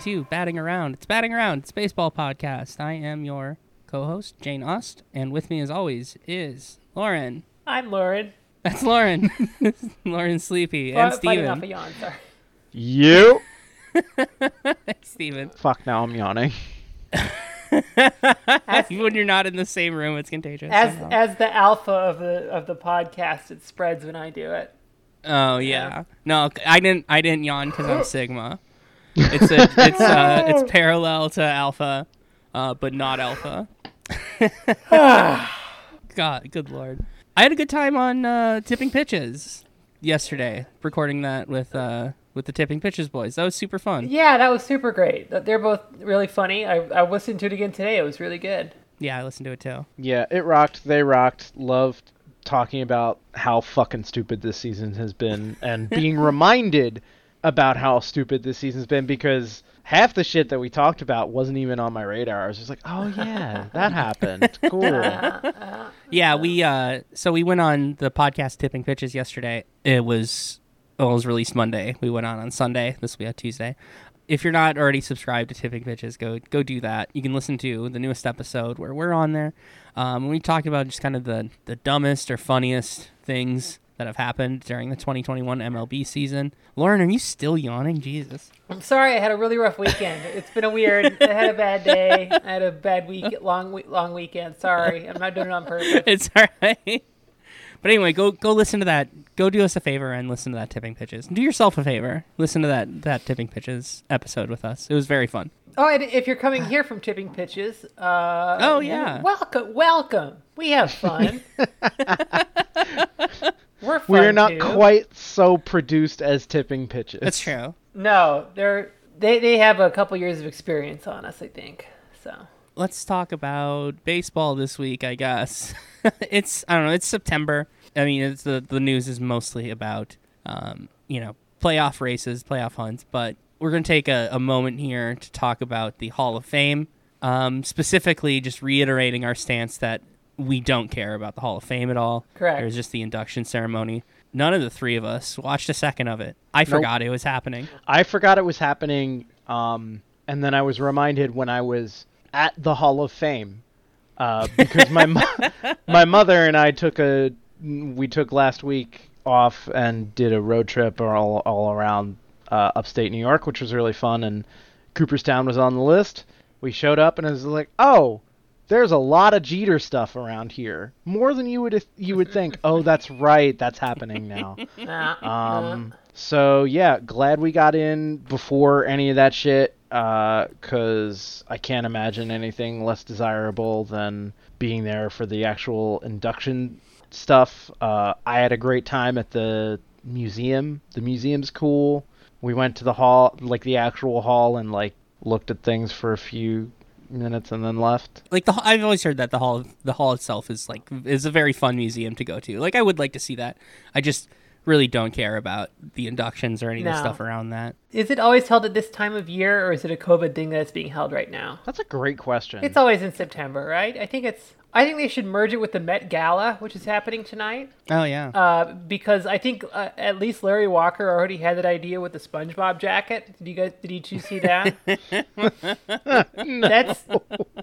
back to Batting Around. It's Batting Around. It's baseball podcast. I am your co-host Jane Ust, and with me, as always, is Lauren. I'm Lauren. That's Lauren. Lauren Sleepy Well, and I'm off a Steven. yawn, sorry. You Steven. fuck now I'm yawning. when you're not in the same room, it's contagious. As somehow. as the alpha of the of the podcast, it spreads when I do it. oh yeah. No, I didn't. I didn't yawn because I'm Sigma. It's a. It's uh. It's parallel to Alpha, uh, but not Alpha. God, good lord. I had a good time on uh, tipping pitches yesterday, recording that with uh with the tipping pitches boys. That was super fun. Yeah, that was super great. They're both really funny. I I listened to it again today. It was really good. Yeah, I listened to it too. Yeah, it rocked. They rocked. Loved talking about how fucking stupid this season has been and being reminded about how stupid this season's been because half the shit that we talked about wasn't even on my radar. I was just like, "Oh yeah, that happened. Cool." Yeah, we uh so we went on the podcast tipping pitches yesterday. It was well, it was released Monday. We went on on Sunday. This will be a Tuesday. If you're not already subscribed to Tipping Pitches, go go do that. You can listen to the newest episode where we're on there. Um, we talk about just kind of the the dumbest or funniest things that have happened during the 2021 MLB season. Lauren, are you still yawning? Jesus. I'm sorry. I had a really rough weekend. It's been a weird. I had a bad day. I had a bad week, long week, long weekend. Sorry, I'm not doing it on purpose. it's all right. But anyway, go go listen to that. Go do us a favor and listen to that tipping pitches. Do yourself a favor. Listen to that that tipping pitches episode with us. It was very fun. Oh, and if you're coming here from tipping pitches, uh, Oh, yeah. welcome, welcome. We have fun. We're fun We're not too. quite so produced as tipping pitches. That's true. No, they're they they have a couple years of experience on us, I think. So Let's talk about baseball this week. I guess it's I don't know. It's September. I mean, it's the the news is mostly about um, you know playoff races, playoff hunts. But we're gonna take a, a moment here to talk about the Hall of Fame. Um, specifically, just reiterating our stance that we don't care about the Hall of Fame at all. Correct. It was just the induction ceremony. None of the three of us watched a second of it. I forgot it was happening. I forgot it was happening, um, and then I was reminded when I was at the Hall of Fame uh, because my mo- my mother and I took a we took last week off and did a road trip all all around uh, upstate New York, which was really fun, and Cooperstown was on the list. We showed up and it was like, oh. There's a lot of Jeter stuff around here, more than you would you would think. Oh, that's right, that's happening now. Um, so yeah, glad we got in before any of that shit. Uh, cause I can't imagine anything less desirable than being there for the actual induction stuff. Uh, I had a great time at the museum. The museum's cool. We went to the hall, like the actual hall, and like looked at things for a few minutes and then left. like the I've always heard that the hall the hall itself is like is a very fun museum to go to. Like I would like to see that. I just really don't care about the inductions or any of the stuff around that. is it always held at this time of year, or is it a COVID thing that's being held right now? That's a great question. It's always in September, right? I think it's. I think they should merge it with the Met Gala, which is happening tonight, Oh yeah. uh, because I think uh, at least Larry Walker already had that idea with the SpongeBob jacket. Did you guys? Did you two see that? That's.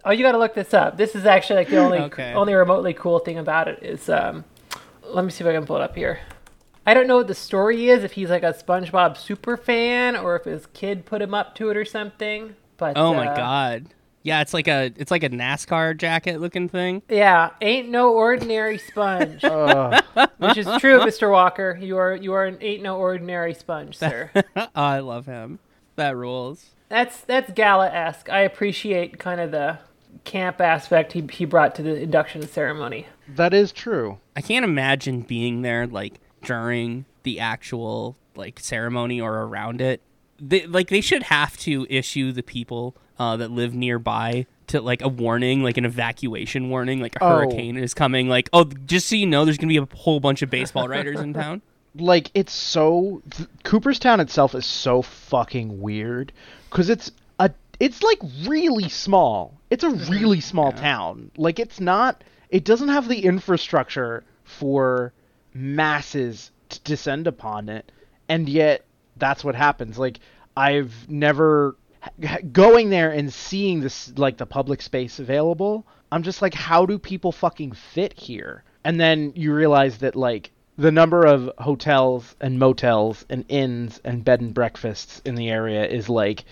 Oh, you got to look this up. This is actually like the only Okay. only remotely cool thing about it is. Um, let me see if I can pull it up here. I don't know what the story is. If he's like a SpongeBob super fan, or if his kid put him up to it or something. But oh my uh, god. Yeah, it's like a it's like a NASCAR jacket looking thing. Yeah, ain't no ordinary sponge, Ugh. which is true, Mr. Walker. You are you are an ain't no ordinary sponge, sir. oh, I love him. That rules. That's that's gala esque. I appreciate kind of the camp aspect he he brought to the induction ceremony. that is true. I can't imagine being there like during the actual like ceremony or around it. They, like they should have to issue the people uh, that live nearby to like a warning, like an evacuation warning, like a Oh. hurricane is coming. Like, oh, just so you know, there's gonna be a whole bunch of baseball writers in town. like it's so th- Cooperstown itself is so fucking weird because it's a it's like really small. It's a really small town. Like it's not. It doesn't have the infrastructure for masses to descend upon it, and yet that's what happens. Like I've never going there and seeing this like the public space available, I'm just like, how do people fucking fit here? And then you realize that like the number of hotels and motels and inns and bed and breakfasts in the area is like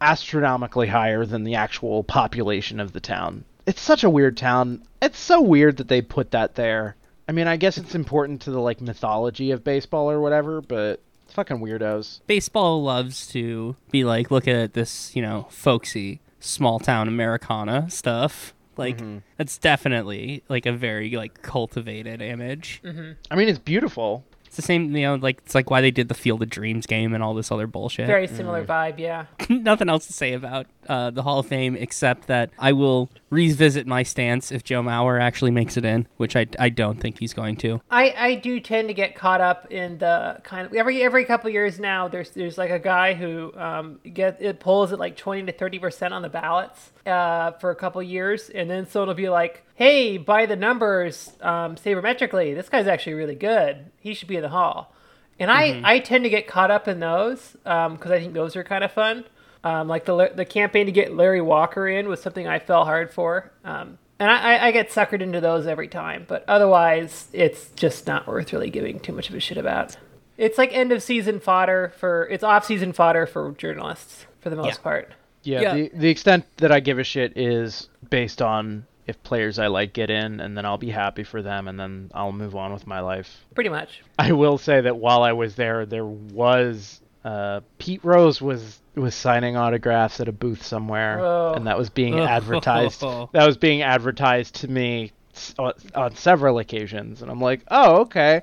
astronomically higher than the actual population of the town. It's such a weird town. It's so weird that they put that there. I mean, I guess it's important to the like mythology of baseball or whatever, but fucking weirdos. Baseball loves to be like, look at this, you know, folksy small town Americana stuff. Like mm-hmm. that's definitely like a very like cultivated image. Mm-hmm. I mean, it's beautiful. It's the same, you know, like it's like why they did the Field of Dreams game and all this other bullshit. Very similar vibe, yeah. Nothing else to say about uh, the Hall of Fame except that I will revisit my stance if Joe Mauer actually makes it in, which I, I don't think he's going to. I, I do tend to get caught up in the kind of every every couple years now. There's there's like a guy who um get it pulls at like twenty to thirty percent on the ballots uh for a couple years, and then so it'll be like, hey, by the numbers, um, sabermetrically, this guy's actually really good. He should be in the hall. And I, I tend to get caught up in those because I think those are kind of fun. Um, like the the campaign to get Larry Walker in was something I fell hard for. Um, and I, I- I get suckered into those every time, but otherwise, it's just not worth really giving too much of a shit about. It's like end of season fodder for it's off season fodder for journalists for the most Yeah. part. Yeah, Yeah. The, the extent that I give a shit is based on if players I like get in, and then I'll be happy for them, and then I'll move on with my life. Pretty much. I will say that while I was there, there was uh, Pete Rose was was signing autographs at a booth somewhere, Oh. and that was being Oh. advertised. that was being advertised to me on, on several occasions, and I'm like, oh, okay.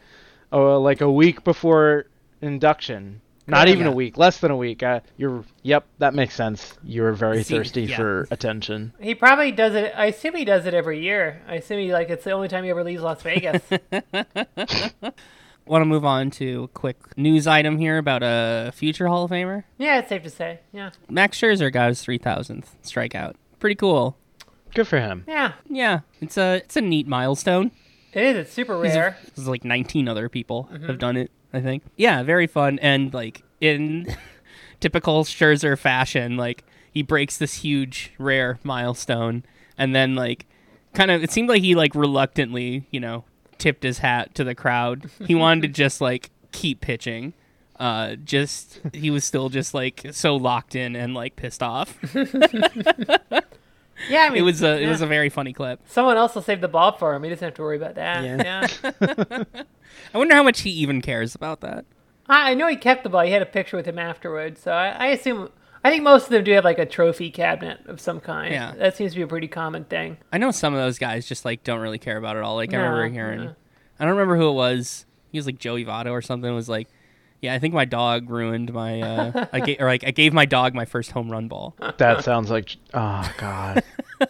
Oh, like a week before induction. Not Yeah. even a week, less than a week. Uh, you're, yep, that makes sense. You're very See, thirsty yeah. for attention. He probably does it. I assume he does it every year. I assume he like it's the only time he ever leaves Las Vegas. Want to move on to a quick news item here about a future Hall of Famer? yeah, it's safe to say. Yeah, Max Scherzer got his 3,000th strikeout. Pretty cool. Good for him. yeah, Yeah, it's a it's a neat milestone. it is. It's super rare. There's like 19 other people have done it, I think. Yeah, very fun and like in typical Scherzer fashion, like he breaks this huge rare milestone and then like kind of it seemed like he like reluctantly, you know, tipped his hat to the crowd. He wanted to just like keep pitching. Uh just he was still just like so locked in and like pissed off. Yeah, I mean, It was a it was a very funny clip. Someone else will save the ball for him. He doesn't have to worry about that. Yeah. Yeah. I wonder how much he even cares about that. I, I know he kept the ball. He had a picture with him afterwards. So I, I assume. I think most of them do have like a trophy cabinet of some kind. Yeah. That seems to be a pretty common thing. I know some of those guys just like don't really care about it all. Like I remember hearing, no. I don't remember who it was. He was like Joey Votto or something. Was like, yeah, I think my dog ruined my. Uh, I gave or like I gave my dog my first home run ball. That sounds like, oh god,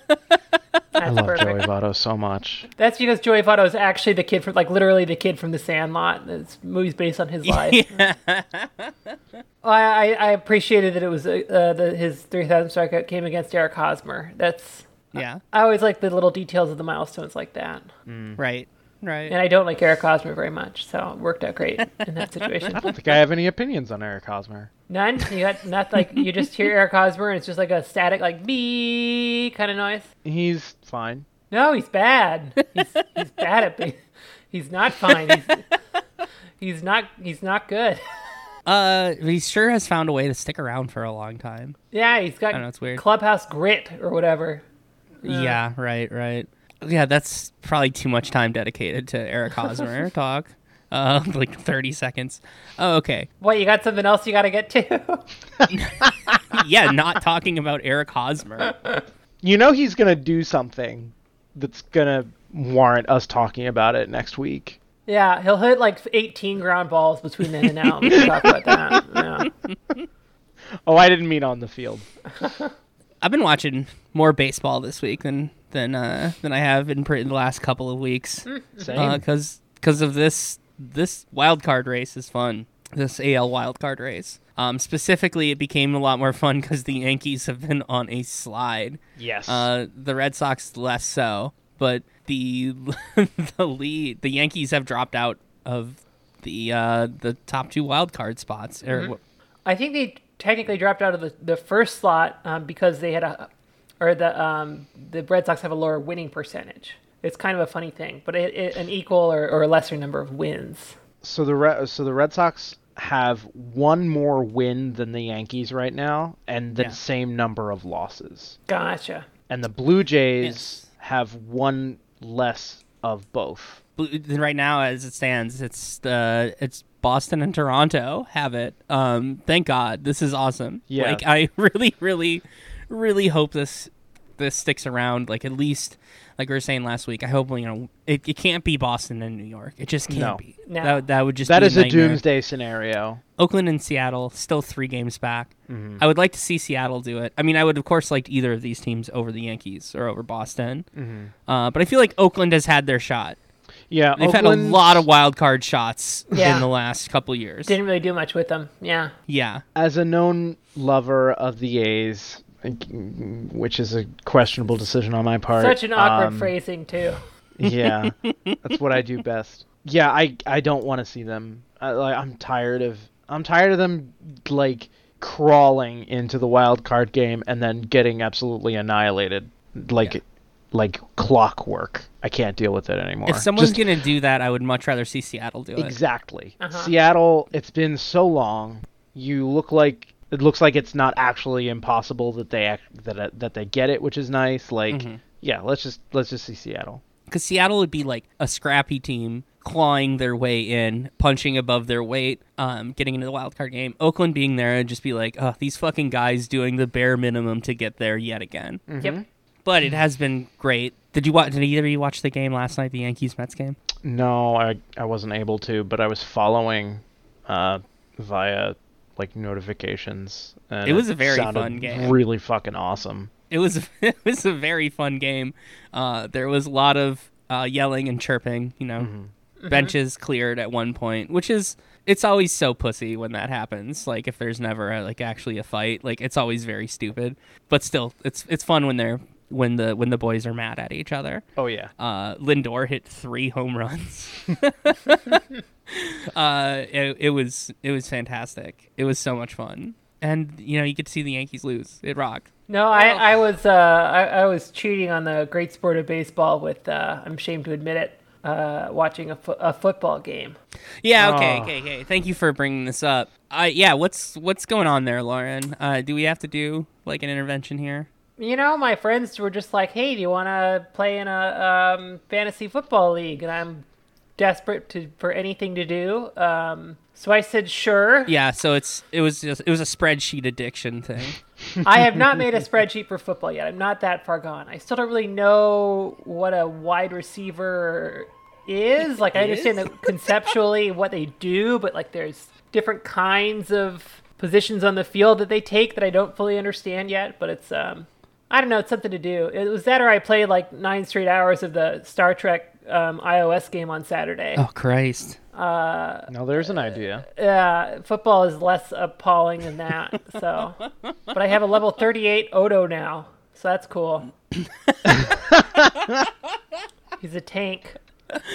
That's I love perfect. Joey Votto so much. That's because Joey Votto is actually the kid from, like, literally the kid from The Sandlot. This movie's based on his life. I, I, I appreciated that it was uh, uh, the, his 3,000 strikeout came against Eric Hosmer. That's Yeah, I always like the little details of the milestones like that. right, right. And I don't like Eric Hosmer very much, so it worked out great in that situation. I don't think I have any opinions on Eric Hosmer. None? You got not like you just hear Eric Hosmer and it's just like a static like bee kind of noise. He's fine. No, he's bad. He's, he's bad at being. He's not fine. He's, he's not. He's not good. Uh, he sure has found a way to stick around for a long time. Yeah, he's got I know, it's weird. clubhouse grit or whatever. Yeah, right, right. Yeah, that's probably too much time dedicated to Eric Hosmer talk. Uh, like thirty seconds. Oh, okay. What you got something else you got to get to? Yeah, not talking about Eric Hosmer. You know he's gonna do something that's gonna warrant us talking about it next week. yeah, he'll hit like 18 ground balls between then and now. Let's talk about that. Yeah. Oh, I didn't mean on the field. I've been watching more baseball this week than than uh, than I have in pre- the last couple of weeks Same. because because of this this wild card race is fun. This AL wild card race. Um, specifically, it became a lot more fun because the Yankees have been on a slide. yes. Uh, the Red Sox less so, but the the lead the Yankees have dropped out of the uh, the top two wild card spots. Or, I think they technically dropped out of the, the first slot um, because they had a, or the um, the Red Sox have a lower winning percentage. It's kind of a funny thing, but it, it, an equal or, or a lesser number of wins. So the Re- so the Red Sox have one more win than the Yankees right now, and the Yeah. same number of losses. Gotcha. And the Blue Jays Yes. have one less of both. Blue- right now as it stands it's the it's boston and toronto have it um thank god this is awesome Yeah. like i really really really hope this this sticks around like at least like we were saying last week i hope you know it, it can't be boston and new york it just can't No. be No. that, that would just That be is a nightmare. doomsday scenario. oakland and seattle still three games back Mm-hmm. i would like to see seattle do it i mean i would of course like either of these teams over the yankees or over boston Mm-hmm. uh, but i feel like oakland has had their shot Yeah, They've Oakland's- had a lot of wild card shots Yeah. in the last couple years. Didn't really do much with them. Yeah. yeah. as a known lover of the A's, which is a questionable decision on my part. Such an awkward um, phrasing too. Yeah, that's what I do best. Yeah, I I don't want to see them. I, like I'm tired of I'm tired of them like crawling into the wild card game and then getting absolutely annihilated like Yeah. Like clockwork. I can't deal with it anymore. If someone's Just- gonna do that, I would much rather see Seattle do it. Exactly. Uh-huh. Seattle, it's been so long. You look like it looks like it's not actually impossible that they act, that uh, that they get it, which is nice. Like, Mhm. yeah, let's just let's just see Seattle. Because Seattle would be like a scrappy team clawing their way in, punching above their weight, um, getting into the wild card game. Oakland being there and just be like, oh, these fucking guys doing the bare minimum to get there yet again. Yep. But it has been great. Did you watch? Did either of you watch the game last night? The Yankees Mets game. No, I I wasn't able to, but I was following uh, via like notifications. And It was a very sounded fun game. Really fucking awesome. It was it was a very fun game. Uh, there was a lot of uh, yelling and chirping. You know, Mm-hmm. benches cleared at one point, which is it's always so pussy when that happens. Like if there's never a, like actually a fight, like it's always very stupid. But still, it's it's fun when they're when the when the boys are mad at each other. Oh yeah. Uh, Lindor hit three home runs. uh, it, it was it was fantastic. It was so much fun, and you know you get to see the Yankees lose. It rocked. No, I, I was uh, I, I was cheating on the great sport of baseball with uh, I'm ashamed to admit it. Uh, watching a, fo- a football game. Yeah. Okay. Oh. Okay. Okay. Thank you for bringing this up. Uh, yeah. What's what's going on there, Lauren? Uh, do we have to do like an intervention here? You know, my friends were just like, "Hey, do you want to play in a um, fantasy football league?" And I'm desperate to for anything to do. Um, so I said, "Sure." Yeah. So it's it was just it was a spreadsheet addiction thing. I have not made a spreadsheet for football yet. I'm not that far gone. I still don't really know what a wide receiver is. Like, I understand that conceptually what they do, but like, there's different kinds of positions on the field that they take that I don't fully understand yet. But it's, um, I don't know, it's something to do. It was that, or I played like nine straight hours of the Star Trek um, iOS game on Saturday. Oh Christ. No, there's an idea. Yeah, football is less appalling than that. So, but I have a level 38 Odo now, so that's cool. He's a tank.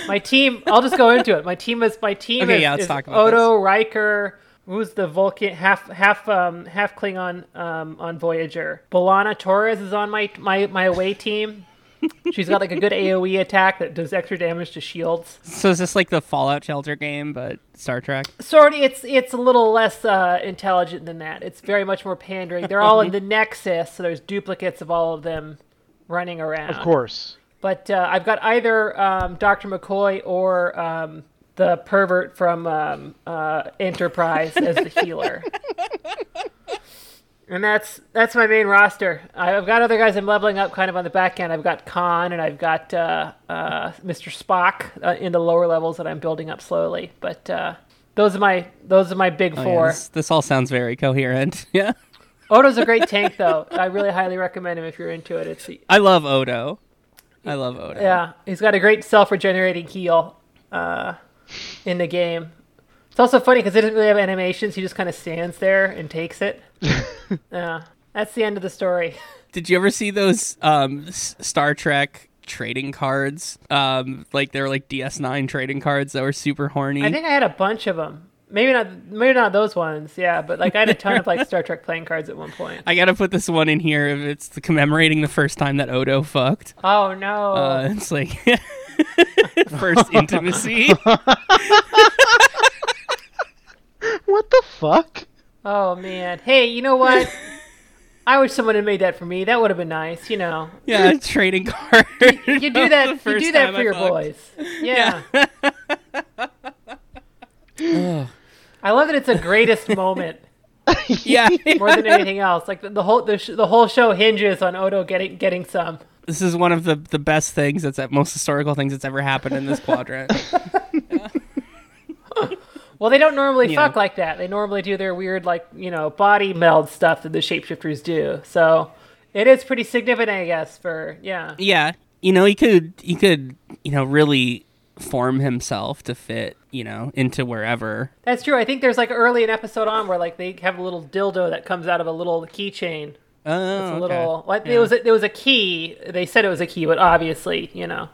My team. I'll just go into it. My team is my team Okay, is, yeah, let's is talk about Odo Riker. Who's the Vulcan half half um half Klingon um on Voyager? B'Elanna Torres is on my my my away team. She's got like a good AOE attack that does extra damage to shields. So is this like the Fallout Shelter game, but Star Trek? sort of it's it's a little less uh, intelligent than that. It's very much more pandering. They're all in the Nexus, so there's duplicates of all of them running around. Of course. But uh, I've got either um, Dr. McCoy or um, the pervert from um, uh, Enterprise as the healer. And that's that's my main roster. I've got other guys I'm leveling up kind of on the back end. I've got Khan and I've got uh, uh, Mr. Spock uh, in the lower levels that I'm building up slowly. But uh, those are my those are my big Oh, yeah, four. this, this all sounds very coherent. Yeah. Odo's a great tank though. I really highly recommend him if you're into it. It's I love Odo. I love Odo. yeah, he's got a great self-regenerating heal uh, in the game. It's also funny because he doesn't really have animations. He just kind of stands there and takes it. yeah, that's the end of the story. Did you ever see those um, Star Trek trading cards? Um, like they were like DS9 trading cards that were super horny. I think I had a bunch of them. Maybe not, maybe not those ones. Yeah, but like I had a ton of like Star Trek playing cards at one point. I gotta put this one in here. If it's the commemorating the first time that Odo fucked. Oh no! Uh, it's like first intimacy. What the fuck? oh man! Hey, you know what? I wish someone had made that for me. That would have been nice. You know, Yeah, trading card. you do that. You do that for your boys. Yeah. I love that it's a greatest moment Yeah. more than anything else. Like the, the whole the, sh- the whole show hinges on Odo getting getting some. This is one of the, the best things that's most historical things that's ever happened in this quadrant. Well, they don't normally Yeah. fuck like that. They normally do their weird, like, you know, body meld stuff that the shapeshifters do. So it is pretty significant, I guess, for, yeah. yeah, you know, he could he could you know really form himself to fit you know into wherever. That's true. I think there's like early an episode on where, like, they have a little dildo that comes out of a little keychain. Oh, A okay. little, like, Yeah. there was a, there was a key. They said it was a key, but obviously, you know,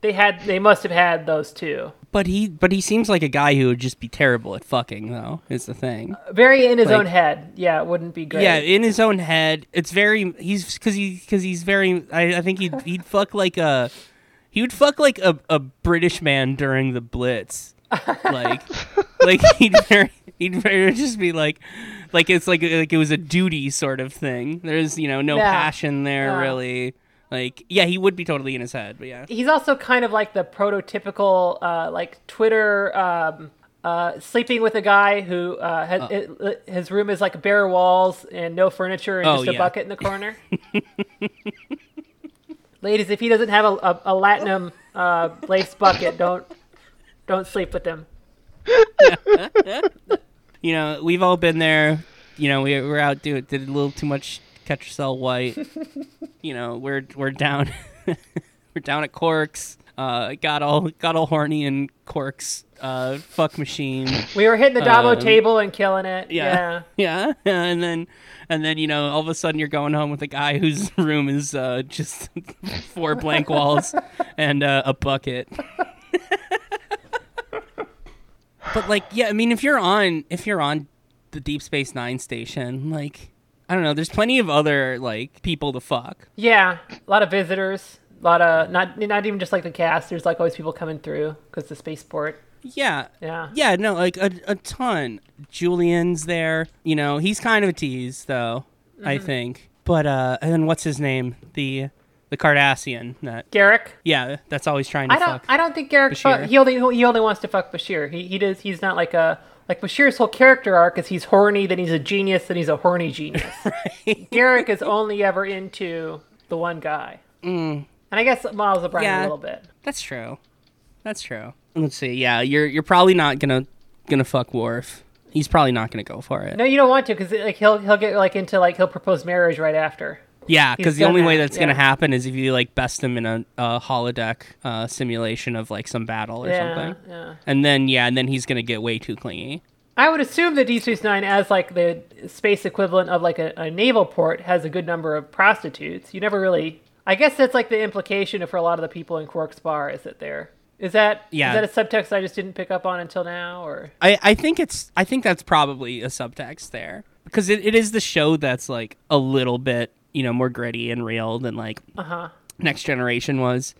they had, they must have had those two. But he but he seems like a guy who would just be terrible at fucking though. Is the thing. Very in his Like- own head. Yeah, it wouldn't be great. Yeah, in his own head, it's very he's because he because he's very. I, I think he'd he'd fuck like a he would fuck like a, a British man during the Blitz, like like he'd very he'd just be like like it's like like it was a duty sort of thing. There's you know no Yeah. passion there Yeah. really. Like yeah, he would be totally in his head, but yeah. he's also kind of like the prototypical uh, like Twitter um, uh, sleeping with a guy who uh, has, it, his room is like bare walls and no furniture and Oh, just a yeah. bucket in the corner. Ladies, if he doesn't have a, a, a latinum uh, lace bucket, don't don't sleep with him. you know, we've all been there. You know, we we're out doing did a little too much catch yourself white. you know, we're we're down we're down at Quark's. Uh, got all got all horny in Quark's. Uh, fuck machine. We were hitting the Dabo Um, table and killing it. Yeah. Yeah. yeah, and then and then you know all of a sudden you're going home with a guy whose room is uh, just four blank walls and uh, a bucket. But like, yeah, I mean, if you're on if you're on the Deep Space Nine station, like, I don't know, there's plenty of other like people to fuck. Yeah, a lot of visitors. A lot of not not even just like the cast. There's like always people coming through because the spaceport. Yeah. Yeah. Yeah, no, like a, a ton. Julian's there. You know, he's kind of a tease though, I Mm-hmm. think. But uh and then what's his name? The the Cardassian that Garak. yeah, that's always trying to I don't. fuck. I don't think Garak. Fuck, he only. He only wants to fuck Bashir. He he does. He's not like a like Bashir's whole character arc is he's horny, then he's a genius, then he's a horny genius. Garak is only ever into the one guy. Mm. And I guess Miles O'Brien Yeah. a little bit. That's true. That's true. Let's see. Yeah, you're you're probably not gonna gonna fuck Worf. He's probably not gonna go for it. No, you don't want to because like he'll he'll get like into like he'll propose marriage right after. Yeah, because the only way that, that's gonna happen is if you like best him in a, a holodeck uh, simulation of like some battle or Yeah, something, yeah. and then yeah, and then he's gonna get way too clingy. I would assume that D Space Nine, as like the space equivalent of like a, a naval port, has a good number of prostitutes. You never really. I guess that's like the implication for a lot of the people in Quark's bar is that they're. Is that Yeah. is that a subtext I just didn't pick up on until now, or I, I think it's I think that's probably a subtext there because it, it is the show that's like a little bit you know more gritty and real than like uh huh? Next Generation was,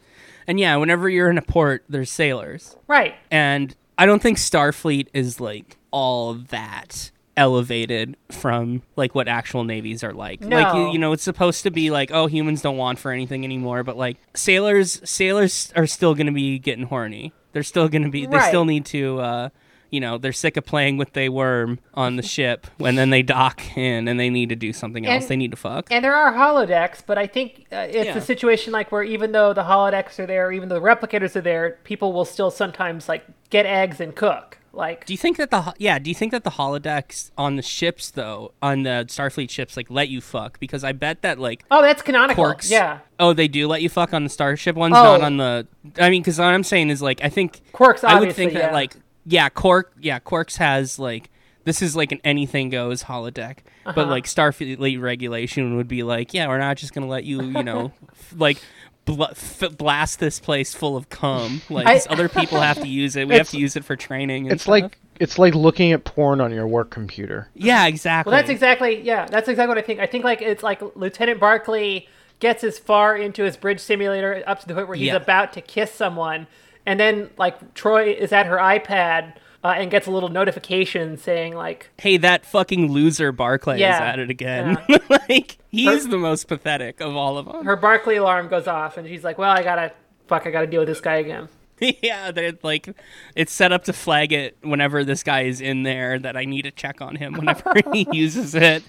and yeah, whenever you're in a port, there's sailors, Right. and I don't think Starfleet is like all that elevated from like what actual navies are like. Like you, you know, it's supposed to be like oh humans don't want for anything anymore, but like sailors sailors are still going to be getting horny. They're still going to be they Right. still need to uh you know, they're sick of playing with they worm on the ship when then they dock in and they need to do something else. They need to fuck. And there are holodecks, but I think uh, it's Yeah. a situation like where even though the holodecks are there, even though the replicators are there, people will still sometimes like get eggs and cook. Like Do you think that the yeah? Do you think that the holodecks on the ships though, on the Starfleet ships, like let you fuck? Because I bet that like oh, that's canonical. Quarks. Yeah, Oh, they do let you fuck on the Starship ones, Oh. not on the. I mean, because what I'm saying is like I think Quarks. I would think that yeah. like yeah, Quark yeah, Quarks has like this is like an anything goes holodeck, but Uh-huh. like Starfleet regulation would be like yeah, we're not just gonna let you you know f- like. Bl- f- blast this place full of cum. Like I- other people have to use it. We have to use it for training. And It's stuff. like it's like looking at porn on your work computer. Yeah, exactly. Well, that's exactly yeah. That's exactly what I think. I think like it's like Lieutenant Barclay gets as far into his bridge simulator up to the point where he's Yeah. about to kiss someone, and then like Troi is at her iPad uh, and gets a little notification saying like, hey, that fucking loser Barclay is at it again. like he's the most pathetic of all of them. her Barclay alarm goes off, and she's like, "Well, I gotta fuck, I gotta deal with this guy again." yeah, they're like it's set up to flag it whenever this guy is in there that I need to check on him whenever he uses it.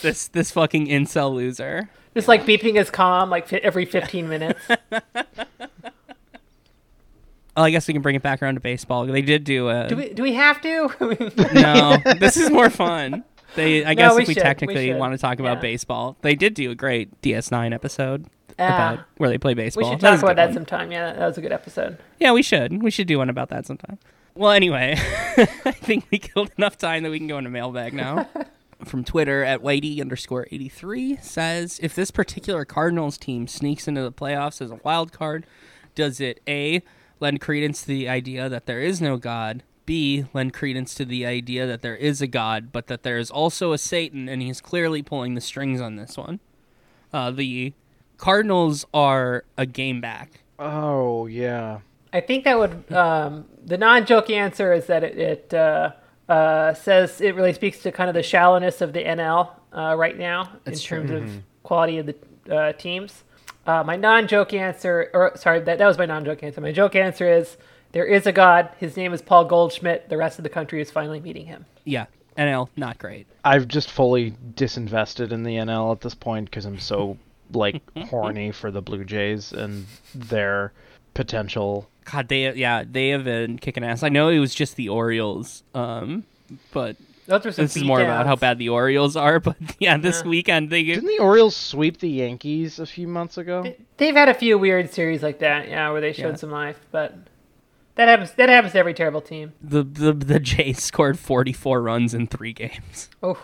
this this fucking incel loser. Just like beeping his comm like every 15 minutes. Oh, I guess we can bring it back around to baseball. They did do a do we do we have to? no. This is more fun. They, I guess we if we should, technically should. want to talk about Yeah. baseball, they did do a great DS9 episode Ah. about where they play baseball. we should talk a about that one. sometime. Yeah, that was a good episode. Yeah, we should. We should do one about that sometime. Well, anyway, I think we killed enough time that we can go into mailbag now. From Twitter at Whitey underscore 83 says If this particular Cardinals team sneaks into the playoffs as a wild card, does it A, lend credence to the idea that there is no God, B, lend credence to the idea that there is a God, but that there is also a Satan and he's clearly pulling the strings on this one? Uh, the Cardinals are a game back. Oh yeah. I think that would um, the non-joke answer is that it, it uh, uh, says it really speaks to kind of the shallowness of the NL uh, right now That's in true. terms of quality of the uh, teams. Uh, my non-joke answer, or sorry, that that was my non-joke answer. My joke answer is there is a God. His name is Paul Goldschmidt. The rest of the country is finally meeting him. Yeah, NL, not great. I've just fully disinvested in the NL at this point because I'm so like horny for the Blue Jays and their potential. God, they yeah they have been kicking ass. I know it was just the Orioles, um, but Those are some this is more about how bad the Orioles are. But yeah, this Yeah. weekend they Didn't the Orioles sweep the Yankees a few months ago? They've had a few weird series like that, yeah, where they showed Yeah. some life, but that happens. That happens to every terrible team. the the the Jays scored forty four runs in three games. Oh,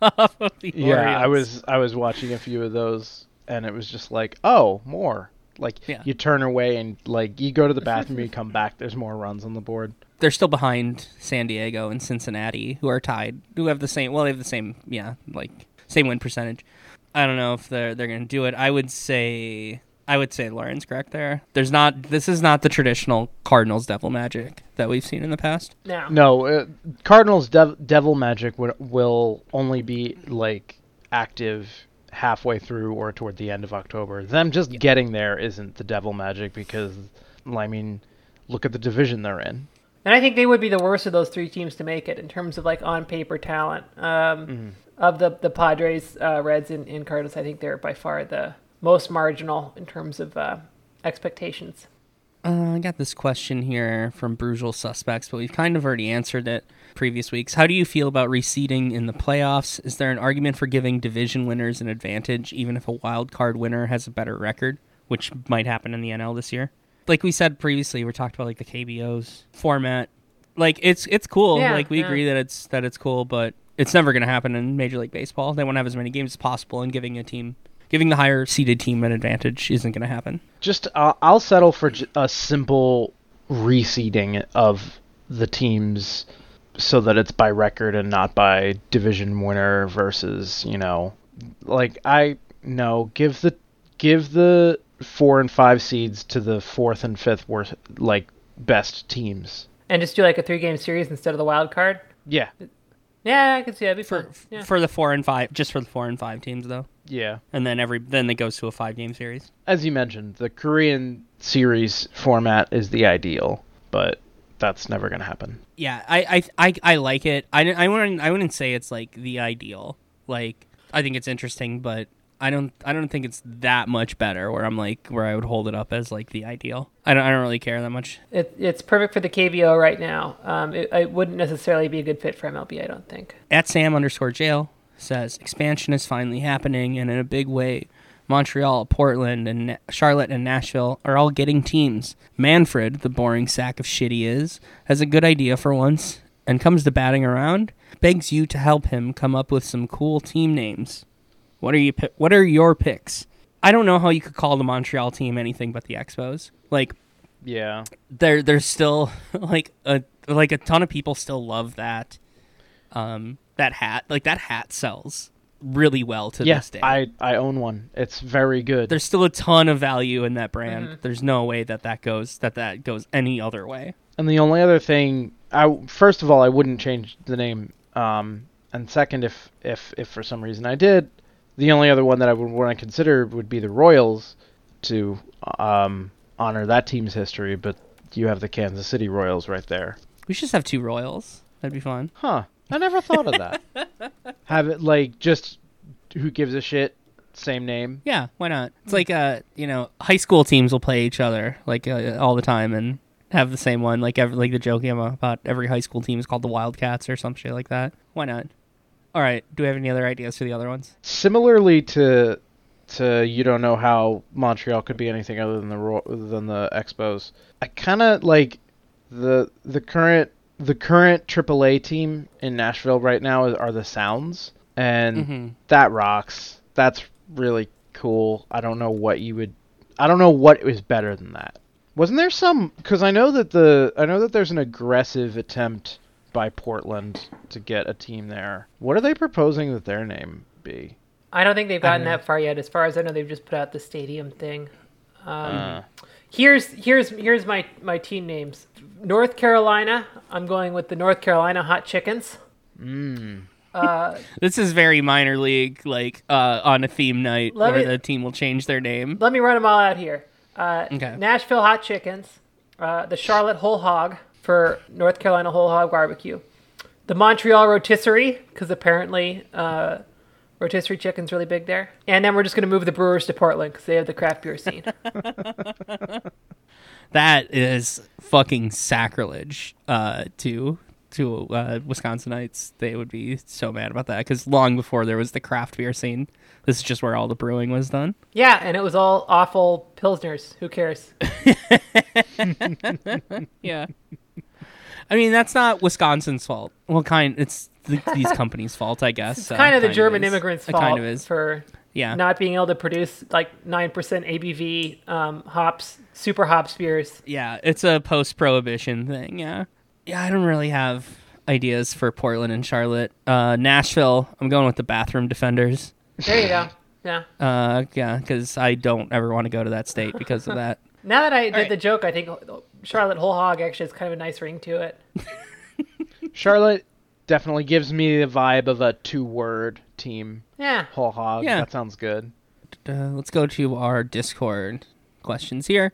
off of Yeah, I was I was watching a few of those and it was just like, oh, more. Like Yeah. you turn away and like you go to the bathroom, you come back, there's more runs on the board. They're still behind San Diego and Cincinnati, who are tied, who have the same. Well, they have the same. Yeah, like same win percentage. I don't know if they're they're gonna do it. I would say I would say Lauren's correct there. There's not. This is not the traditional Cardinals devil magic that we've seen in the past. now. No, uh, Cardinals Dev- Devil Magic would, will only be like active halfway through or toward the end of October. Them just getting there isn't the Devil Magic because I mean, look at the division they're in. And I think they would be the worst of those three teams to make it in terms of like on paper talent. Um, Of the the Padres, uh, Reds, and, and Cardinals, I think they're by far the most marginal in terms of uh, expectations. Uh, I got this question here from Brutal Suspects, but we've kind of already answered it previous weeks. How do you feel about reseeding in the playoffs? Is there an argument for giving division winners an advantage, even if a wild card winner has a better record, which might happen in the NL this year? Like we said previously, we talked about like the KBOs format. Like it's it's cool. Yeah, like we yeah. agree that it's that it's cool, but it's never going to happen in Major League Baseball. They want to have as many games as possible, and giving a team, giving the higher seeded team an advantage isn't going to happen. Just uh, I'll settle for j- a simple reseeding of the teams so that it's by record and not by division winner versus, you know, like I no, give the give the 4 and 5 seeds to the 4th and 5th worst like best teams. And just do like a three game series instead of the wild card. Yeah. Yeah, I can see that'd be for fun. Yeah. for the four and five, just for the four and five teams though, Yeah. and then every then it goes to a five game series. As you mentioned, the Korean series format is the ideal, but that's never going to happen. Yeah, I I, I, I like it. I, I wouldn't I wouldn't say it's like the ideal. Like I think it's interesting, but I don't I don't think it's that much better. Where I'm like where I would hold it up as like the ideal. I don't I don't really care that much. It, it's perfect for the KBO right now. Um, it, it wouldn't necessarily be a good fit for MLB, I don't think. At Sam underscore jail says expansion is finally happening and in a big way. Montreal, Portland, and Charlotte and Nashville are all getting teams. Manfred, the boring sack of shit he is, has a good idea for once and comes to batting around. Begs you to help him come up with some cool team names. What are you? What are your picks? I don't know how you could call the Montreal team anything but the Expos. Like Yeah. they're they're still like a like a ton of people still love that um that hat. Like that hat sells really well to yeah, this day. I I own one. It's very good. There's still a ton of value in that brand. Mm-hmm. There's no way that that goes that that goes any other way. And the only other thing, I first of all, I wouldn't change the name. Um, and second, if if if for some reason I did, the only other one that I would want to consider would be the Royals, to um, honor that team's history. But you have the Kansas City Royals right there. We should just have two Royals. That'd be fun. Huh? I never thought of that. have it like just who gives a shit? Same name. Yeah, why not? It's like uh, you know, high school teams will play each other like uh, all the time and have the same one. Like every like the joke about every high school team is called the Wildcats or some shit like that. Why not? All right. Do we have any other ideas for the other ones? Similarly to to you don't know how Montreal could be anything other than the than the Expos. I kind of like the the current the current AAA team in Nashville right now is, are the Sounds, and Mhm. that rocks. That's really cool. I don't know what you would. I don't know what was better than that. Wasn't there some? Because I know that the I know that there's an aggressive attempt by Portland to get a team there. What are they proposing that their name be? I don't think they've gotten that far yet. As far as I know, they've just put out the stadium thing. Um, Uh, Here's here's here's my my team names. North Carolina. I'm going with the North Carolina Hot Chickens. mm. Uh, This is very minor league, like uh, on a theme night where me- the team will change their name. let me run them all out here. Uh, Okay. Nashville Hot Chickens, uh, the Charlotte Whole Hog for North Carolina Whole Hog Barbecue, the Montreal Rotisserie because apparently uh, rotisserie chicken's really big there, and then we're just gonna move the Brewers to Portland because they have the craft beer scene. That is fucking sacrilege uh, to to uh, Wisconsinites. They would be so mad about that because long before there was the craft beer scene, this is just where all the brewing was done. yeah, and it was all awful pilsners. Who cares? Yeah. I mean, that's not Wisconsin's fault. Well, kind it's the, these companies' fault, I guess. It's uh, kind of the German is. immigrants' fault kind of is. for Yeah. not being able to produce like nine percent ABV um, hops, super hops beers. Yeah, it's a post-prohibition thing. Yeah, yeah. I don't really have ideas for Portland and Charlotte. Uh, Nashville. I'm going with the bathroom defenders. There you go. Yeah. Uh, yeah, because I don't ever want to go to that state because of that. Now that I did right. the joke, I think Charlotte Whole Hog actually has kind of a nice ring to it. Charlotte definitely gives me the vibe of a two-word team. Yeah. Whole hog. Yeah. That sounds good. Uh, let's go to our Discord questions here.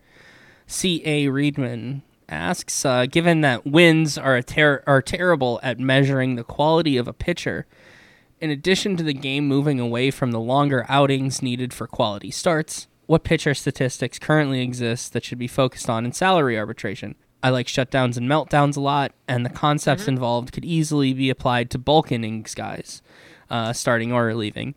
C. A. Reedman asks, uh, given that wins are a ter- are terrible at measuring the quality of a pitcher, in addition to the game moving away from the longer outings needed for quality starts, what pitcher statistics currently exist that should be focused on in salary arbitration? I like shutdowns and meltdowns a lot, and the concepts involved could easily be applied to bulk innings guys, uh, starting or relieving.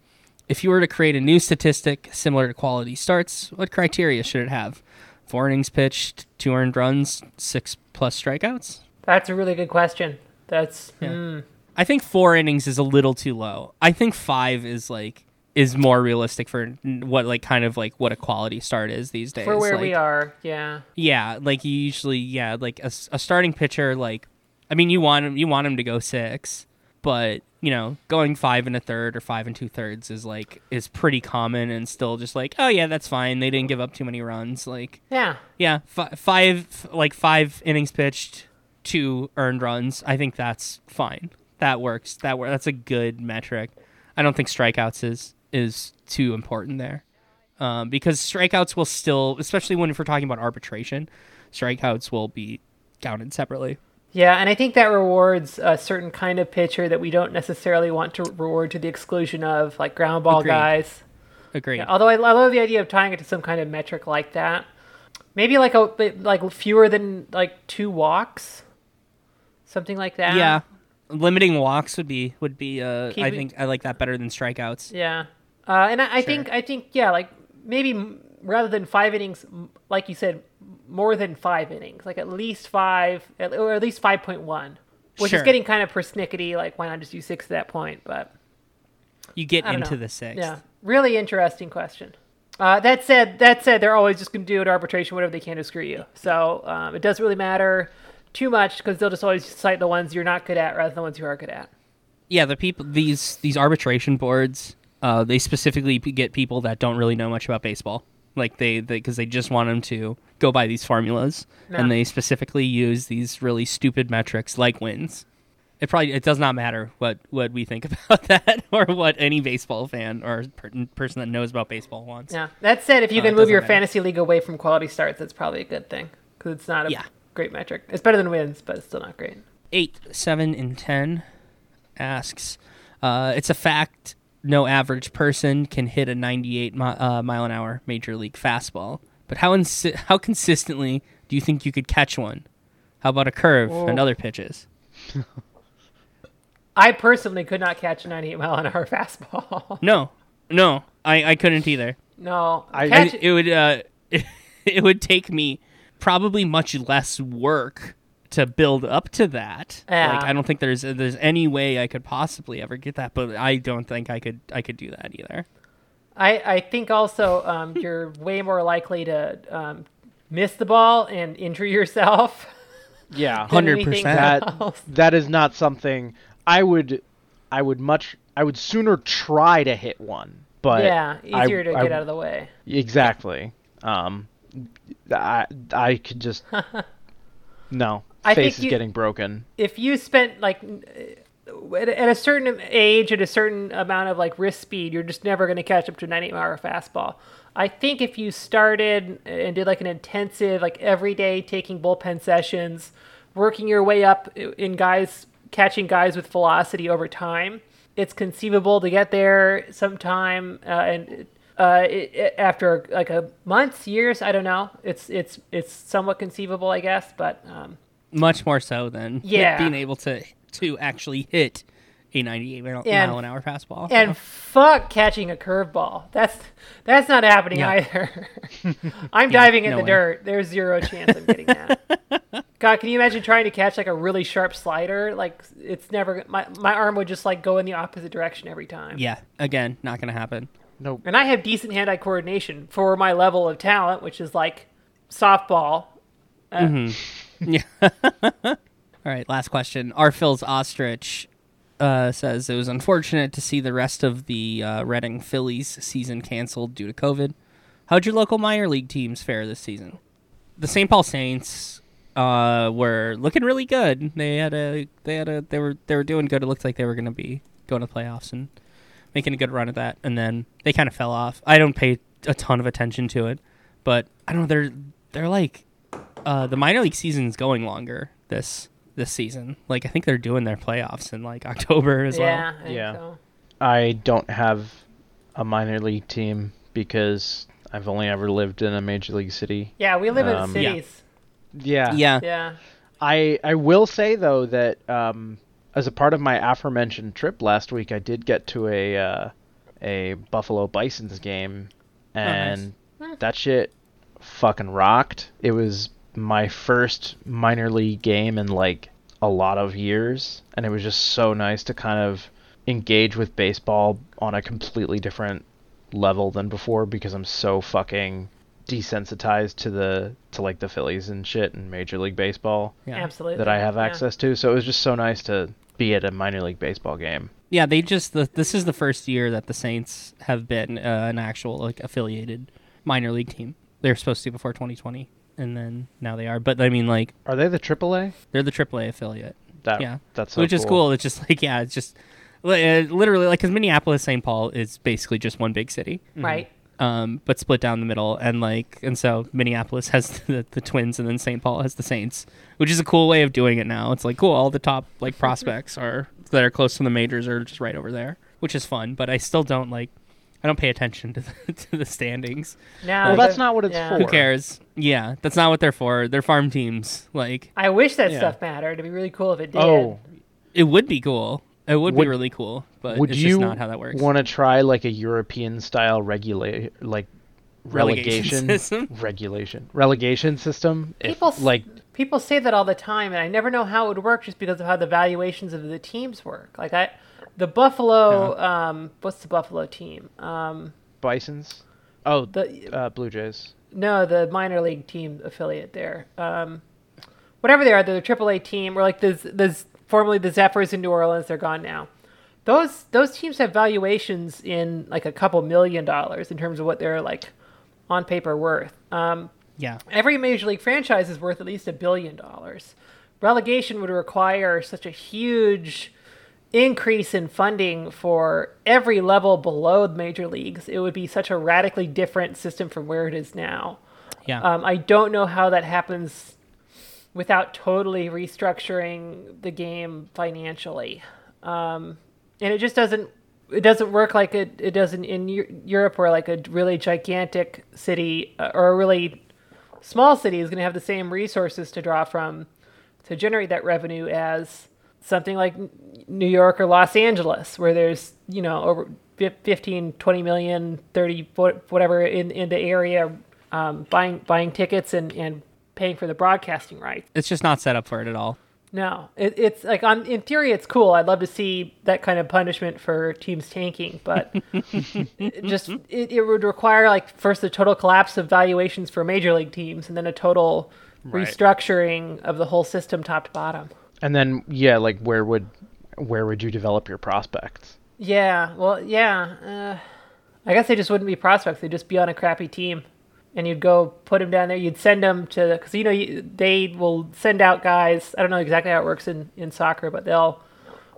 If you were to create a new statistic similar to quality starts, what criteria should it have? Four innings pitched, two earned runs, six plus strikeouts? That's a really good question. That's Yeah. hmm. I think four innings is a little too low. I think five is like is more realistic for what like kind of like what a quality start is these days. for where Like, we are. Yeah. Yeah, like you usually yeah like a, a starting pitcher like I mean you want him you want him to go six, but you know going five and a third or five and two thirds is like is pretty common and still just like oh yeah that's fine they didn't give up too many runs like Yeah. yeah fi- five like five innings pitched two earned runs I think that's fine that works that wor- that's a good metric I don't think strikeouts is is too important there um, because strikeouts will still, especially when if we're talking about arbitration, strikeouts will be counted separately. Yeah, and I think that rewards a certain kind of pitcher that we don't necessarily want to reward to the exclusion of, like ground ball Agreed. guys. Agreed. Yeah, although I, I love the idea of tying it to some kind of metric like that. Maybe like a like fewer than like two walks, something like that. Yeah, limiting walks would be would be. Uh, I Keeping- think I like that better than strikeouts. Yeah, uh, and I, I Sure. think I think yeah, like maybe rather than five innings, like you said, more than five innings, like at least five, or at least five point one, which Sure. is getting kind of persnickety. Like why not just do six at that point? But You get into know. the sixth. yeah, really interesting question. Uh, that said, that said, they're always just going to do at arbitration whatever they can to screw you. So um, it doesn't really matter. too much because they'll just always cite the ones you're not good at rather than the ones you are good at. Yeah, the people these these arbitration boards, uh, they specifically get people that don't really know much about baseball. Like they because they, just want them to go by these formulas, Yeah. and they specifically use these really stupid metrics like wins. It probably it does not matter what what we think about that or what any baseball fan or per- person that knows about baseball wants. Yeah. That said, if you Uh, can it move your matter. fantasy league away from quality starts, that's probably a good thing because it's not a Yeah. great metric. It's better than wins, but it's still not great. eight, seven, and ten asks, uh, it's a fact no average person can hit a 98 mi- uh, mile an hour major league fastball. But how insi- how consistently do you think you could catch one? How about a curve and other pitches? I personally could not catch a 98 mile an hour fastball. No, no, I, I couldn't either. no, I- catch, it, it would uh, it would take me probably much less work to build up to that. Yeah. Like I don't think there's there's any way I could possibly ever get that, but I don't think I could I could do that either. I, I think also um, you're way more likely to um, miss the ball and injure yourself. Yeah, than 100%. that that is not something I would I would much I would sooner try to hit one, but yeah, I- easier to I- get out of the way. Exactly. Um, I I could just no I face think is getting broken. if you spent like at at a certain age at a certain amount of like wrist speed, you're just never going to catch up to a 98 mile hour fastball. I think if you started and did like an intensive, like every day taking bullpen sessions, working your way up in guys catching guys with velocity over time, it's conceivable to get there sometime. Uh, and uh, it, it- after like a months, years, I don't know. It's it's it's somewhat conceivable, I guess, but. Um, Much more so than Yeah. being able to to actually hit a 98 mile, And- mile an hour fastball. And fuck catching a curveball. That's that's not happening Yeah. either. I'm diving in no the way. dirt. There's zero chance I'm getting that. God, can you imagine trying to catch like a really sharp slider? Like it's never my my arm would just like go in the opposite direction every time. yeah, again, not gonna happen. Nope. And I have decent hand-eye coordination for my level of talent, which is like softball. Uh, mm-hmm. Yeah. All right, last question. R. Phil's Ostrich uh, says it was unfortunate to see the rest of the uh, Reading Phillies season canceled due to COVID. How'd your local minor league teams fare this season? The St. Paul Saints uh, were looking really good. They had a they had a they were they were doing good. It looked like they were going to be going to the playoffs and making a good run at that. And then they kind of fell off. I don't pay a ton of attention to it, but I don't know. They're they're like uh, the minor league season's going longer this this season. Like I think they're doing their playoffs in like October as yeah, well. I Yeah. so. I don't have a minor league team because I've only ever lived in a major league city. Yeah, we live Um, in cities. Yeah. Yeah. Yeah. I I will say though that um, as a part of my aforementioned trip last week, I did get to a uh, a Buffalo Bisons game, and that shit fucking rocked. It was my first minor league game in like a lot of years, and it was just so nice to kind of engage with baseball on a completely different level than before because I'm so fucking desensitized to the to like the Phillies and shit and Major League Baseball Yeah. Absolutely. that I have Yeah. access to. So it was just so nice to be at a minor league baseball game. Yeah, they just the, this is the first year that the Saints have been uh, an actual like affiliated minor league team. They were supposed to before 2020, and then now they are. But I mean, like Are they the AAA? they're the AAA affiliate. That yeah, that's so which is cool. It's just like yeah, it's just uh, literally like because Minneapolis, St. Paul is basically just one big city. Right. um, but split down the middle, and like, and so Minneapolis has the, the Twins, and then St. Paul has the Saints, which is a cool way of doing it now. It's like cool, all the top like prospects are that are close to the majors are just right over there, which is fun. But I still don't like, I don't pay attention to the, to the standings. Now, Well, that's not what it's yeah. for. Who cares? Yeah, that's not what they're for. They're farm teams. Like, I wish that Yeah. stuff mattered. It'd be really cool if it oh. did. Oh, it would be cool. It would, Would- be really cool, but would it's you just not how that works. want to try like a European style regulate like Relegation relegation system? regulation relegation system? People s- like People say that all the time, and I never know how it would work just because of how the valuations of the teams work. Like I, the Buffalo, um, what's the Buffalo team? Um, Bisons. Oh, the uh, Blue Jays. no, the minor league team affiliate there. Um, whatever they are, they're the AAA team, or like the the formerly the Zephyrs in New Orleans. They're gone now. Those those teams have valuations in like a couple million dollars in terms of what they're like on paper worth. Um, Yeah. every major league franchise is worth at least a billion dollars. Relegation would require such a huge increase in funding for every level below the major leagues. It would be such a radically different system from where it is now. Yeah. Um, I don't know how that happens without totally restructuring the game financially, um, and it just doesn't. It doesn't work like it, it does in, in Europe, where like a really gigantic city uh, or a really small city is going to have the same resources to draw from to generate that revenue as something like New York or Los Angeles, where there's you know over fif- 15, 20 million, 30, whatever in, in the area um, buying buying tickets and, and paying for the broadcasting rights. it's just not set up for it at all. No, it, it's like on in theory it's cool. I'd love to see that kind of punishment for teams tanking, but it just it, it would require like first the total collapse of valuations for major league teams, and then a total Right. restructuring of the whole system top to bottom. And then yeah, like where would where would you develop your prospects? Yeah, well, yeah. Uh, I guess they just wouldn't be prospects; they'd just be on a crappy team, and you'd go put them down there. You'd send them to because you know you, they will send out guys. I don't know exactly how it works in in soccer, but they'll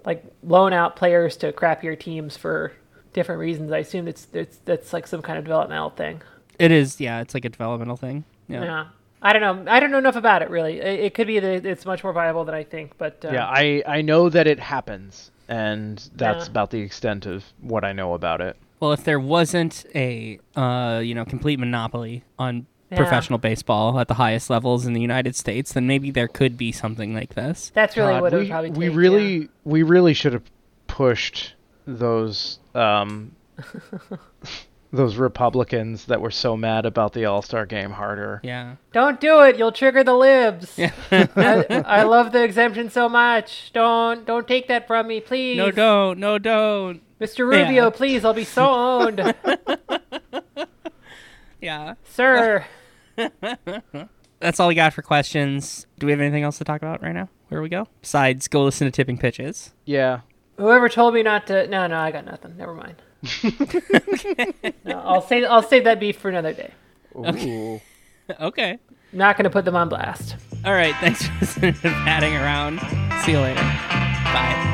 like loan out players to crappier teams for different reasons. I assume it's it's that's like some kind of developmental thing. It is. Yeah. It's like a developmental thing. Yeah. Yeah. I don't know. I don't know enough about it really. It, it could be that it's much more viable than I think, but uh, Yeah, I I know that it happens, and that's Yeah. about the extent of what I know about it. Well, if there wasn't a uh, you know complete monopoly on Yeah. professional baseball at the highest levels in the United States, then maybe there could be something like this. that's really God, what it we, would probably take. we yeah. really we really should have pushed those um those Republicans that were so mad about the All Star game harder. Yeah. Don't do it. You'll trigger the libs. Yeah. I, I love the exemption so much. Don't don't take that from me, please. no, don't. No, don't. Mr. Rubio, Yeah. please. I'll be so owned, Yeah. sir. That's all we got for questions. Do we have anything else to talk about right now? Where we go? Besides, go listen to Tipping Pitches. Yeah. Whoever told me not to. No, no, I got nothing. Never mind. no, I'll save I'll save that beef for another day. Ooh. okay. Not gonna put them on blast. All right. Thanks for listening to Padding Around. See you later. Bye.